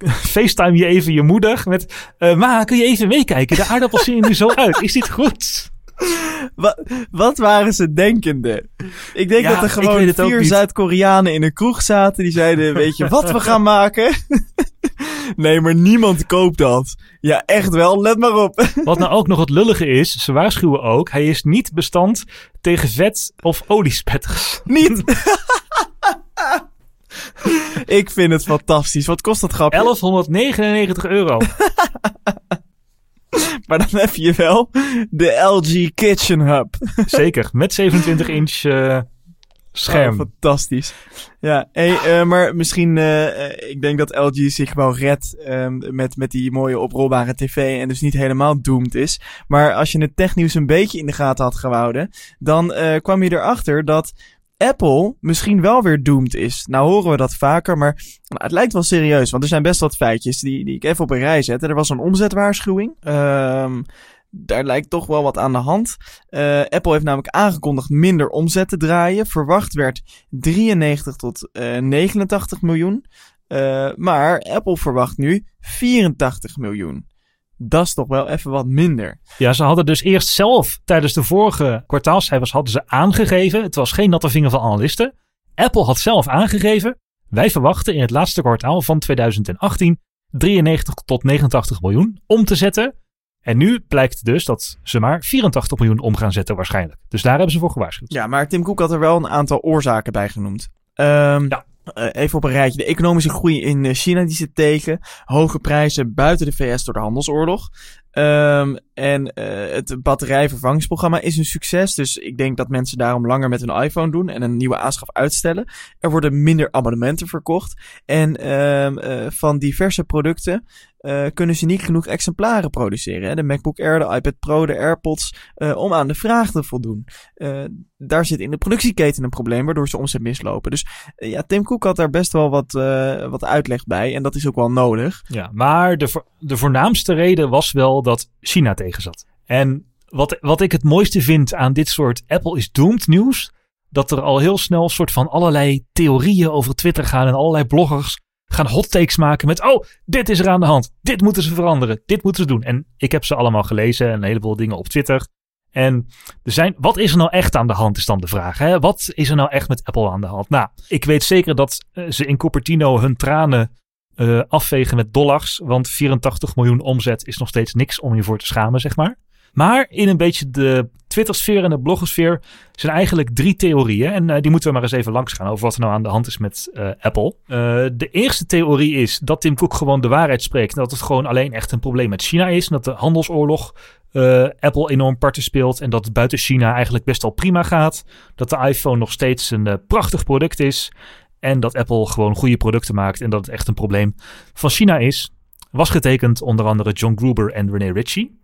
facetime je even je moeder met... Uh, ma, kun je even meekijken? De aardappels zien er nu zo uit. Is dit goed? Wat, wat waren ze denkende? Ik denk Ja, dat er gewoon vier. Zuid-Koreanen in een kroeg zaten. Die zeiden, weet je wat we gaan maken? nee, maar niemand koopt dat. Ja, echt wel. Let maar op. Wat nou ook nog het lullige is, ze waarschuwen ook, hij is niet bestand tegen vet of oliespetters. Niet. Ik vind het fantastisch. Wat kost dat grapje? 1199 euro. Maar dan heb je wel de LG Kitchen Hub. Zeker, met 27 inch eh, scherm. Oh, fantastisch. Ja, hey, eh, maar misschien, eh, ik denk dat LG zich wel redt ehm, met, met die mooie oprolbare tv en dus niet helemaal doomed is. Maar als je het technieuws een beetje in de gaten had gehouden, dan kwam je erachter dat Apple misschien wel weer doomed is. Nou horen we dat vaker, maar het lijkt wel serieus. Want er zijn best wat feitjes die, die ik even op een rij zet. Er was een omzetwaarschuwing. Ehm daar lijkt toch wel wat aan de hand. Eh, Apple heeft namelijk aangekondigd minder omzet te draaien. Verwacht werd 93 tot eh 89 miljoen. Eh, maar Apple verwacht nu 84 miljoen. Dat is toch wel even wat minder. Ja, ze hadden dus eerst zelf tijdens de vorige kwartaalcijfers hadden ze aangegeven. Het was geen natte vinger van analisten. Apple had zelf aangegeven. Wij verwachten in het laatste kwartaal van 2018 93 tot 89 miljoen om te zetten. En nu blijkt dus dat ze maar 84 miljoen om gaan zetten waarschijnlijk. Dus daar hebben ze voor gewaarschuwd. Ja, maar Tim Cook had er wel een aantal oorzaken bij genoemd. Ehm, Ja. Eh, even op een rijtje. De economische groei in eh, China die zit tegen. Hoge prijzen buiten de VS door de handelsoorlog. Ehm, en eh, het batterijvervangingsprogramma is een succes. Dus ik denk dat mensen daarom langer met hun iPhone doen en een nieuwe aanschaf uitstellen. Er worden minder abonnementen verkocht. En ehm, eh, van diverse producten eh, kunnen ze niet genoeg exemplaren produceren. Hè? De MacBook Air, de iPad Pro, de AirPods. om aan de vraag te voldoen. Daar zit in de productieketen een probleem, waardoor ze omzet mislopen. Dus ja, Tim Cook had daar best wel wat, wat uitleg bij. En dat is ook wel nodig. Ja, maar de, de voornaamste reden was wel dat China tegenzat. En wat, wat ik het mooiste vind aan dit soort Apple is doomed nieuws, dat er al heel snel soort van allerlei theorieën over Twitter gaan en allerlei bloggers gaan hot takes maken met, oh, dit is er aan de hand, dit moeten ze veranderen, dit moeten ze doen. En ik heb ze allemaal gelezen en een heleboel dingen op Twitter. En er zijn, wat is er nou echt aan de hand, is dan de vraag. Hè? Wat is er nou echt met Apple aan de hand? Nou, ik weet zeker dat eh, ze in Cupertino hun tranen eh, afvegen met dollars. Want 84 miljoen omzet is nog steeds niks om je voor te schamen, zeg maar. Maar in een beetje de Twitter-sfeer en de bloggosfeer zijn eigenlijk drie theorieën. En eh, die moeten we maar eens even langs gaan over wat er nou aan de hand is met eh, Apple. De eerste theorie is dat Tim Cook gewoon de waarheid spreekt. En dat het gewoon alleen echt een probleem met China is. En dat de handelsoorlog Apple enorm parten speelt. En dat het buiten China eigenlijk best wel prima gaat. Dat de iPhone nog steeds een prachtig product is. En dat Apple gewoon goede producten maakt. En dat het echt een probleem van China is. Was getekend onder andere John Gruber en René Ritchie.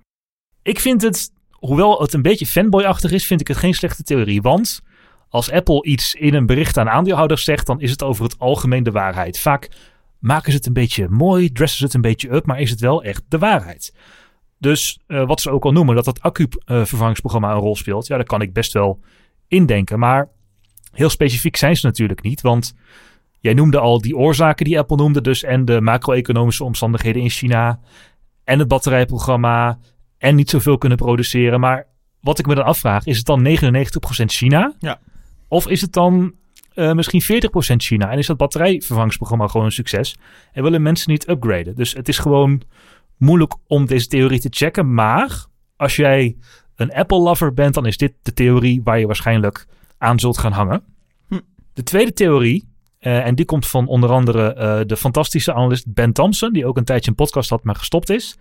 Ik vind het, hoewel het een beetje fanboyachtig is, vind ik het geen slechte theorie. Want als Apple iets in een bericht aan aandeelhouders zegt, dan is het over het algemeen de waarheid. Vaak maken ze het een beetje mooi, dressen ze het een beetje up, maar is het wel echt de waarheid. Dus eh, wat ze ook al noemen, dat dat accu-vervangingsprogramma een rol speelt, ja, daar kan ik best wel indenken. Maar heel specifiek zijn ze natuurlijk niet, want jij noemde al die oorzaken die Apple noemde, dus en de macro-economische omstandigheden in China en het batterijprogramma en niet zoveel kunnen produceren. Maar wat ik me dan afvraag, is het dan 99% China? Ja. Of is het dan eh, misschien 40% China? En is dat batterijvervangingsprogramma gewoon een succes? En willen mensen niet upgraden? Dus het is gewoon moeilijk om deze theorie te checken. Maar als jij een Apple-lover bent, dan is dit de theorie waar je waarschijnlijk aan zult gaan hangen. Hm. De tweede theorie, eh, en die komt van onder andere eh, de fantastische analist Ben Thompson, die ook een tijdje een podcast had, maar gestopt is.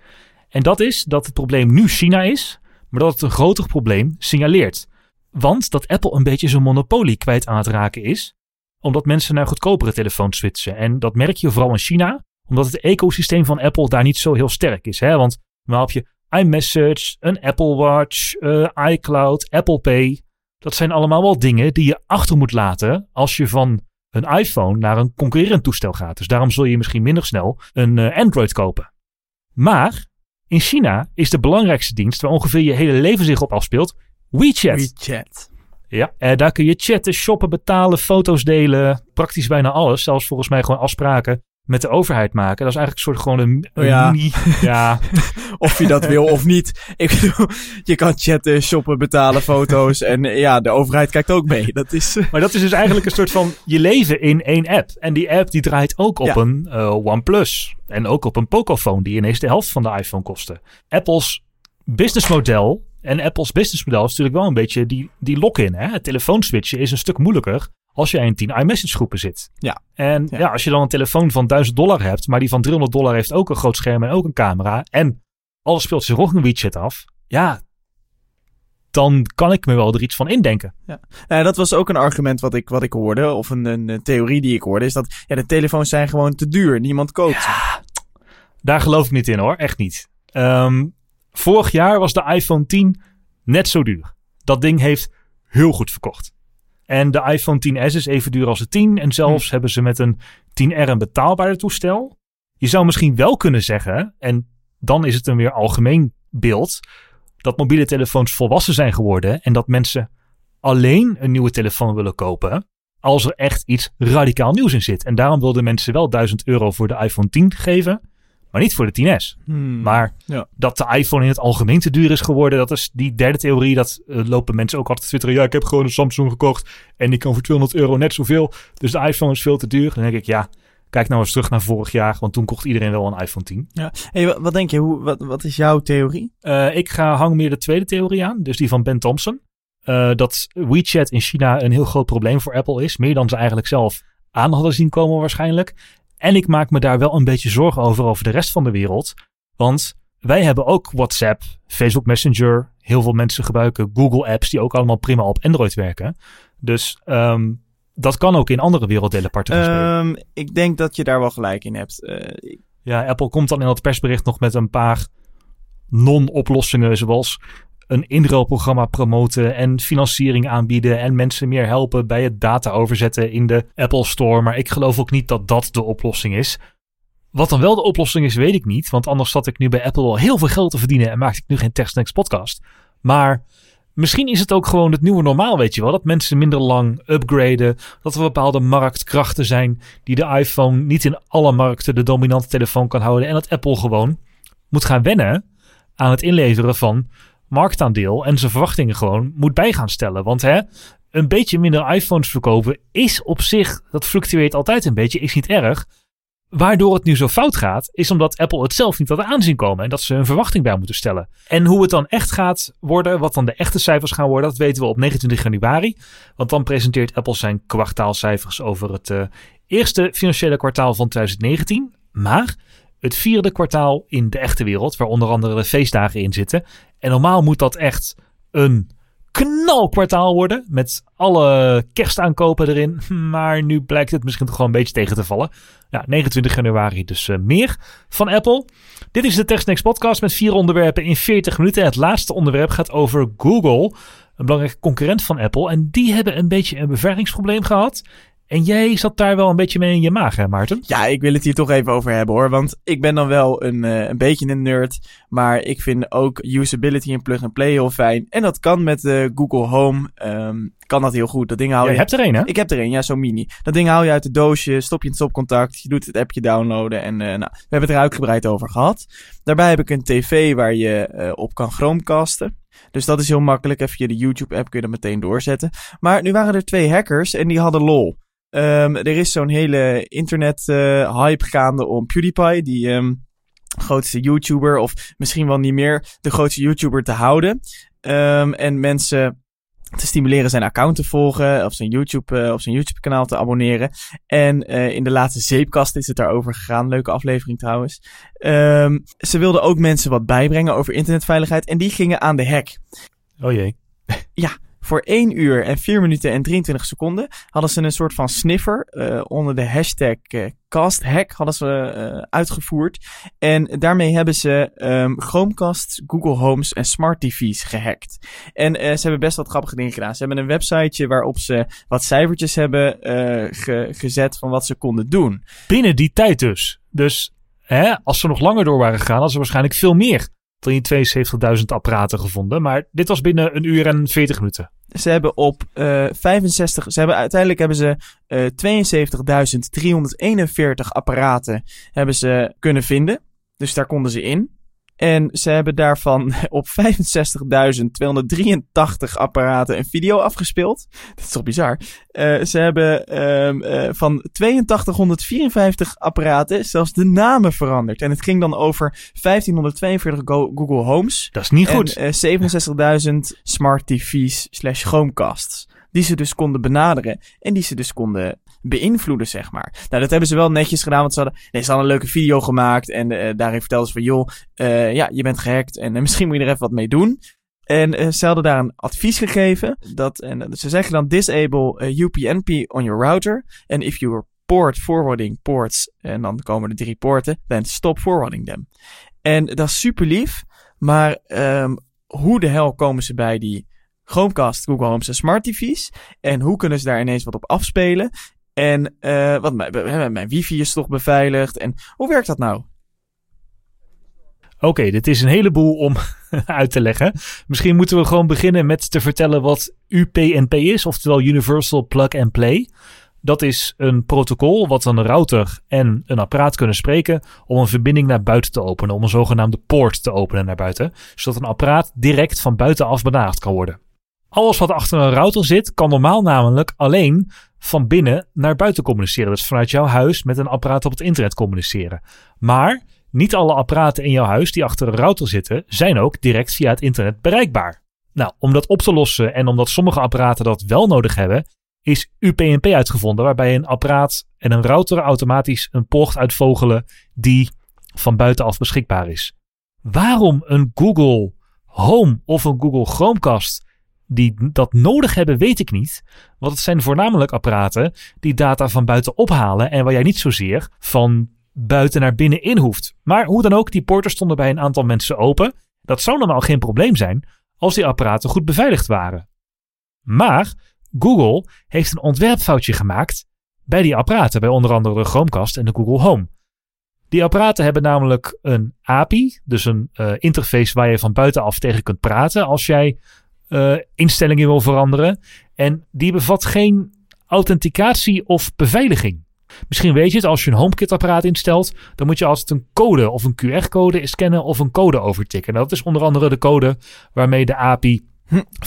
En dat is dat het probleem nu China is, maar dat het een groter probleem signaleert. Want dat Apple een beetje zijn monopolie kwijt aan het raken is, omdat mensen naar goedkopere telefoons switchen. En dat merk je vooral in China, omdat het ecosysteem van Apple daar niet zo heel sterk is. Hè? Want dan heb je iMessage, een Apple Watch, eh, iCloud, Apple Pay. Dat zijn allemaal wel dingen die je achter moet laten als je van een iPhone naar een concurrent toestel gaat. Dus daarom zul je misschien minder snel een eh, Android kopen. Maar in China is de belangrijkste dienst waar ongeveer je hele leven zich op afspeelt WeChat. WeChat. Ja, eh, daar kun je chatten, shoppen, betalen, foto's delen. Praktisch bijna alles. Zelfs volgens mij gewoon afspraken met de overheid maken. Dat is eigenlijk een soort gewoon een, een Ja. mini- ja, Of je dat wil of niet. Ik bedoel, je kan chatten, shoppen, betalen, foto's. En ja, de overheid kijkt ook mee. Dat is... eh, Maar dat is dus eigenlijk een soort van je leven in één app. En die app die draait ook op Ja. een eh, OnePlus. En ook op een Pocophone die ineens de helft van de iPhone kostte. Apple's businessmodel en Apple's businessmodel is natuurlijk wel een beetje die, die lock-in. Het telefoonswitchen is een stuk moeilijker als jij in 10 iMessage groepen zit. Ja. En Ja. ja. als je dan een telefoon van 1000 dollar hebt, maar die van 300 dollar heeft ook een groot scherm en ook een camera. En alles speelt zich ook een WeChat af. Ja, dan kan ik me wel er iets van indenken. Nou, dat was ook een argument wat ik, wat ik hoorde. Of een, een, theorie die ik hoorde. Is dat ja, de telefoons zijn gewoon te duur. Niemand koopt ze. Daar geloof ik niet in hoor, echt niet. Ehm, vorig jaar was de iPhone 10 net zo duur. Dat ding heeft heel goed verkocht. En de iPhone 10s is even duur als de 10. En zelfs hebben ze met een 10R een betaalbaarder toestel. Je zou misschien wel kunnen zeggen, en dan is het een weer algemeen beeld, dat mobiele telefoons volwassen zijn geworden en dat mensen alleen een nieuwe telefoon willen kopen als er echt iets radicaal nieuws in zit. En daarom wilden mensen wel 1000 euro voor de iPhone 10 geven, maar niet voor de 10S. Hmm. Maar Ja. dat de iPhone in het algemeen te duur is geworden, dat is die derde theorie. Dat eh, lopen mensen ook altijd te twitteren. Ja, ik heb gewoon een Samsung gekocht en die kan voor 200 euro net zoveel. Dus de iPhone is veel te duur. Dan denk ik, ja, kijk nou eens terug naar vorig jaar, want toen kocht iedereen wel een iPhone 10. Hey, wat, wat denk je? Hoe, wat, wat is jouw theorie? Eh, ik ga hang meer de tweede theorie aan, dus die van Ben Thompson. Eh, dat WeChat in China een heel groot probleem voor Apple is. Meer dan ze eigenlijk zelf aan hadden zien komen waarschijnlijk. En ik maak me daar wel een beetje zorgen over over de rest van de wereld. Want wij hebben ook WhatsApp, Facebook Messenger. Heel veel mensen gebruiken Google Apps die ook allemaal prima op Android werken. Dus ehm, dat kan ook in andere werelddelen gaan spelen. Ehm, ik denk dat je daar wel gelijk in hebt. Eh, Ja, Apple komt dan in dat persbericht nog met een paar non-oplossingen, zoals een inruilprogramma promoten en financiering aanbieden en mensen meer helpen bij het data overzetten in de Apple Store. Maar ik geloof ook niet dat dat de oplossing is. Wat dan wel de oplossing is, weet ik niet. Want anders zat ik nu bij Apple wel heel veel geld te verdienen en maakte ik nu geen TechSnacks podcast. Maar misschien is het ook gewoon het nieuwe normaal, weet je wel. Dat mensen minder lang upgraden. Dat er bepaalde marktkrachten zijn die de iPhone niet in alle markten de dominante telefoon kan houden. En dat Apple gewoon moet gaan wennen aan het inleveren van marktaandeel. En zijn verwachtingen gewoon moet bij gaan stellen. Want hè, een beetje minder iPhones verkopen is op zich, dat fluctueert altijd een beetje, is niet erg. Waardoor het nu zo fout gaat, is omdat Apple het zelf niet had aanzien komen en dat ze hun verwachting bij moeten stellen. En hoe het dan echt gaat worden, wat dan de echte cijfers gaan worden, dat weten we op 29 januari. Want dan presenteert Apple zijn kwartaalcijfers over het eh, eerste financiële kwartaal van 2019. Maar het vierde kwartaal in de echte wereld, waar onder andere de feestdagen in zitten. En normaal moet dat echt een knalkwartaal worden. Met alle kerstaankopen erin. Maar nu blijkt het misschien toch gewoon een beetje tegen te vallen. Ja, 29 januari dus eh, meer van Apple. Dit is de TechSnacks podcast met vier onderwerpen in 40 minuten. Het laatste onderwerp gaat over Google. Een belangrijke concurrent van Apple. En die hebben een beetje een beveiligingsprobleem gehad. En jij zat daar wel een beetje mee in je maag, hè Maarten? ja, ik wil het hier toch even over hebben hoor. Want ik ben dan wel een, eh, een beetje een nerd. Maar ik vind ook usability en plug-and-play heel fijn. En dat kan met de Google Home. ehm, kan dat heel goed. Dat ding hou Jij je... hebt er een, hè? Ik heb er een, ja, zo'n mini. Dat ding haal je uit het doosje, stop je in het stopcontact, je doet het appje downloaden en eh, nou, we hebben het er uitgebreid over gehad. Daarbij heb ik een tv waar je op kan chromecasten. Dus dat is heel makkelijk. Even je de YouTube-app kun je dat meteen doorzetten. Maar nu waren er twee hackers en die hadden lol. Ehm, er is zo'n hele internet-hype gaande om PewDiePie, die ehm, grootste YouTuber, of misschien wel niet meer de grootste YouTuber te houden. Ehm, en mensen te stimuleren zijn account te volgen of zijn YouTube, eh, of zijn YouTube kanaal te abonneren. En eh, in de laatste zeepkast is het daarover gegaan. Leuke aflevering trouwens. Ze wilden ook mensen wat bijbrengen over internetveiligheid en die gingen aan de hack. Oh jee. Voor 1 uur en 4 minuten en 23 seconden hadden ze een soort van sniffer eh, onder de hashtag eh, casthack hadden ze eh, uitgevoerd. En daarmee hebben ze ehm, Chromecasts, Google Homes en Smart TV's gehackt. En ze hebben best wat grappige dingen gedaan. Ze hebben een websiteje waarop ze wat cijfertjes hebben ge- gezet van wat ze konden doen. Binnen die tijd dus. Dus hè, als ze nog langer door waren gegaan, hadden ze waarschijnlijk veel meer dan die 72.000 apparaten gevonden. Maar dit was binnen een uur en 40 minuten. Ze hebben op uh, 65, ze hebben uiteindelijk hebben ze uh, 72.341 apparaten hebben ze kunnen vinden. Dus daar konden ze in. En ze hebben daarvan op 65.283 apparaten een video afgespeeld. Dat is toch bizar? Uh, ze hebben um, uh, van 8254 apparaten zelfs de namen veranderd. En het ging dan over 1542 Google Homes. Dat is niet goed. En uh, 67.000 smart TV's slash Chromecasts. Die ze dus konden benaderen. En die ze dus konden beïnvloeden, zeg maar. Nou, dat hebben ze wel netjes gedaan, want ze hadden, nee, ze hadden een leuke video gemaakt. En uh, daarin vertelden ze van, joh, uh, ja, je bent gehackt en uh, misschien moet je er even wat mee doen. En ze hadden daar een advies gegeven. Dat, en ze zeggen dan, disable UPnP on your router. And if you are port forwarding ports, en dan komen er drie poorten, then stop forwarding them. En dat is super lief, maar um, hoe de hel komen ze bij die Chromecast, Google Home en Smart TV's? En hoe kunnen ze daar ineens wat op afspelen? En uh, wat, mijn, mijn wifi is toch beveiligd? En hoe werkt dat nou? Oké, dit is een heleboel om uit te leggen. Misschien moeten we gewoon beginnen met te vertellen wat UPnP is, oftewel Universal Plug and Play. Dat is een protocol wat een router en een apparaat kunnen spreken om een verbinding naar buiten te openen, om een zogenaamde poort te openen naar buiten, zodat een apparaat direct van buitenaf benaderd kan worden. Alles wat achter een router zit, kan normaal namelijk alleen van binnen naar buiten communiceren. Dus vanuit jouw huis met een apparaat op het internet communiceren. Maar niet alle apparaten in jouw huis die achter een router zitten, zijn ook direct via het internet bereikbaar. Nou, om dat op te lossen en omdat sommige apparaten dat wel nodig hebben, is UPnP uitgevonden, waarbij een apparaat en een router automatisch een poort uitvogelen die van buitenaf beschikbaar is. Waarom een Google Home of een Google Chromecast die dat nodig hebben, weet ik niet. Want het zijn voornamelijk apparaten die data van buiten ophalen en waar jij niet zozeer van buiten naar binnen in hoeft. Maar hoe dan ook, die poorten stonden bij een aantal mensen open. Dat zou normaal geen probleem zijn als die apparaten goed beveiligd waren. Maar Google heeft een ontwerpfoutje gemaakt bij die apparaten, bij onder andere de Chromecast en de Google Home. Die apparaten hebben namelijk een API, dus een uh, interface waar je van buitenaf tegen kunt praten als jij uh, instellingen wil veranderen. En die bevat geen authenticatie of beveiliging. Misschien weet je het, als je een HomeKit-apparaat instelt, dan moet je altijd een code of een QR-code scannen of een code overtikken. Nou, dat is onder andere de code waarmee de API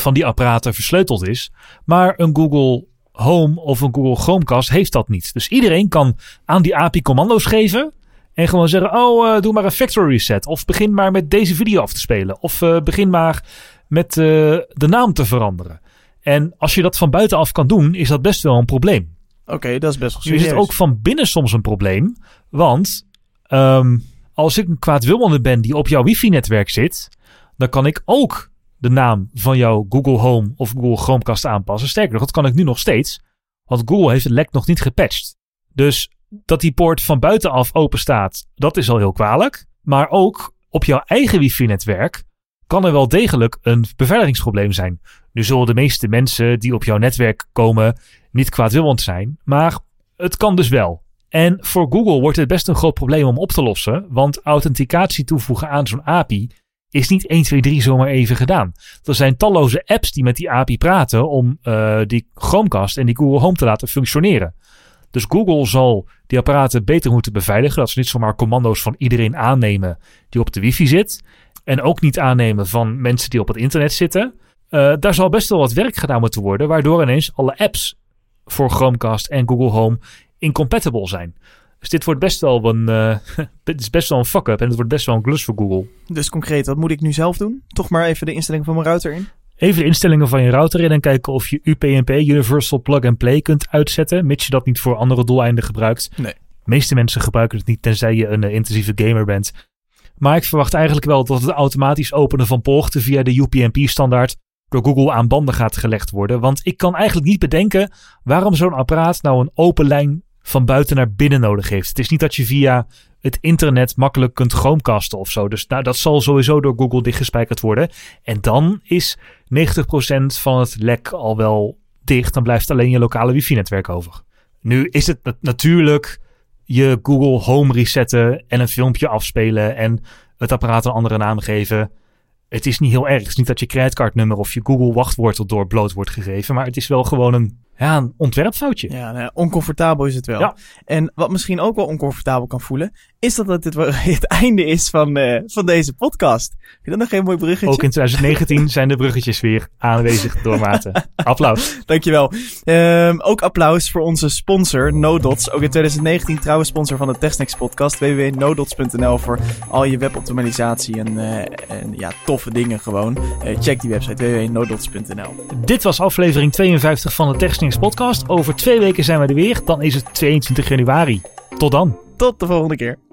van die apparaten versleuteld is. Maar een Google Home of een Google Chromecast heeft dat niet. Dus iedereen kan aan die API commando's geven. En gewoon zeggen: Oh, uh, doe maar een factory reset. Of begin maar met deze video af te spelen. Of uh, begin maar met uh, de naam te veranderen. En als je dat van buitenaf kan doen, is dat best wel een probleem. Oké, okay, dat is best wel serieus. Nu is het ook van binnen soms een probleem. Want um, als ik een kwaadwillende ben die op jouw wifi-netwerk zit, dan kan ik ook de naam van jouw Google Home of Google Chromecast aanpassen. Sterker nog, dat kan ik nu nog steeds. Want Google heeft het lek nog niet gepatcht. Dus dat die poort van buitenaf open staat, dat is al heel kwalijk. Maar ook op jouw eigen wifi-netwerk kan er wel degelijk een beveiligingsprobleem zijn. Nu zullen de meeste mensen die op jouw netwerk komen niet kwaadwillend zijn, maar het kan dus wel. En voor Google wordt het best een groot probleem om op te lossen, want authenticatie toevoegen aan zo'n API is niet 1, 2, 3 zomaar even gedaan. Er zijn talloze apps die met die API praten om uh, die Chromecast en die Google Home te laten functioneren. Dus Google zal die apparaten beter moeten beveiligen. Dat ze niet zomaar commando's van iedereen aannemen die op de wifi zit. En ook niet aannemen van mensen die op het internet zitten. Uh, daar zal best wel wat werk gedaan moeten worden, waardoor ineens alle apps voor Chromecast en Google Home incompatible zijn. Dus dit wordt best wel een, uh, dit is best wel een fuck-up en het wordt best wel een klus voor Google. Dus concreet, wat moet ik nu zelf doen? Toch maar even de instellingen van mijn router in? Even de instellingen van je router in en kijken of je UPnP, Universal Plug and Play, kunt uitzetten, mits je dat niet voor andere doeleinden gebruikt. Nee. De meeste mensen gebruiken het niet tenzij je een uh, intensieve gamer bent. Maar ik verwacht eigenlijk wel dat het automatisch openen van poorten via de UPnP-standaard door Google aan banden gaat gelegd worden. Want ik kan eigenlijk niet bedenken waarom zo'n apparaat nou een open lijn van buiten naar binnen nodig heeft. Het is niet dat je via het internet makkelijk kunt chromecasten of zo. Dus nou, dat zal sowieso door Google dichtgespijkerd worden. En dan is 90% van het lek al wel dicht. Dan blijft alleen je lokale wifi-netwerk over. Nu is het natuurlijk je Google Home resetten en een filmpje afspelen en het apparaat een andere naam geven. het is niet heel erg. Het is niet dat je creditcardnummer of je Google wachtwoord door bloot wordt gegeven. Maar het is wel gewoon een, ja, een ontwerpfoutje. Ja, nou, oncomfortabel is het wel. Ja. En wat misschien ook wel oncomfortabel kan voelen, is dat het het, het einde is van, eh, van deze podcast. Vind je dat nog geen mooi bruggetje? Ook in 2019 zijn de bruggetjes weer aanwezig door Maarten. Applaus. Dankjewel. Ehm ook applaus voor onze sponsor, NoDots. Ook in 2019 trouwe sponsor van de TechSnacks podcast. www.nodots.nl voor al je weboptimalisatie en, eh, en ja, toffe dingen gewoon. Eh, check die website www.nodots.nl. Dit was aflevering 52 van de TechSnacks podcast. Over twee weken zijn we er weer. Dan is het 22 januari. Tot dan. Tot de volgende keer.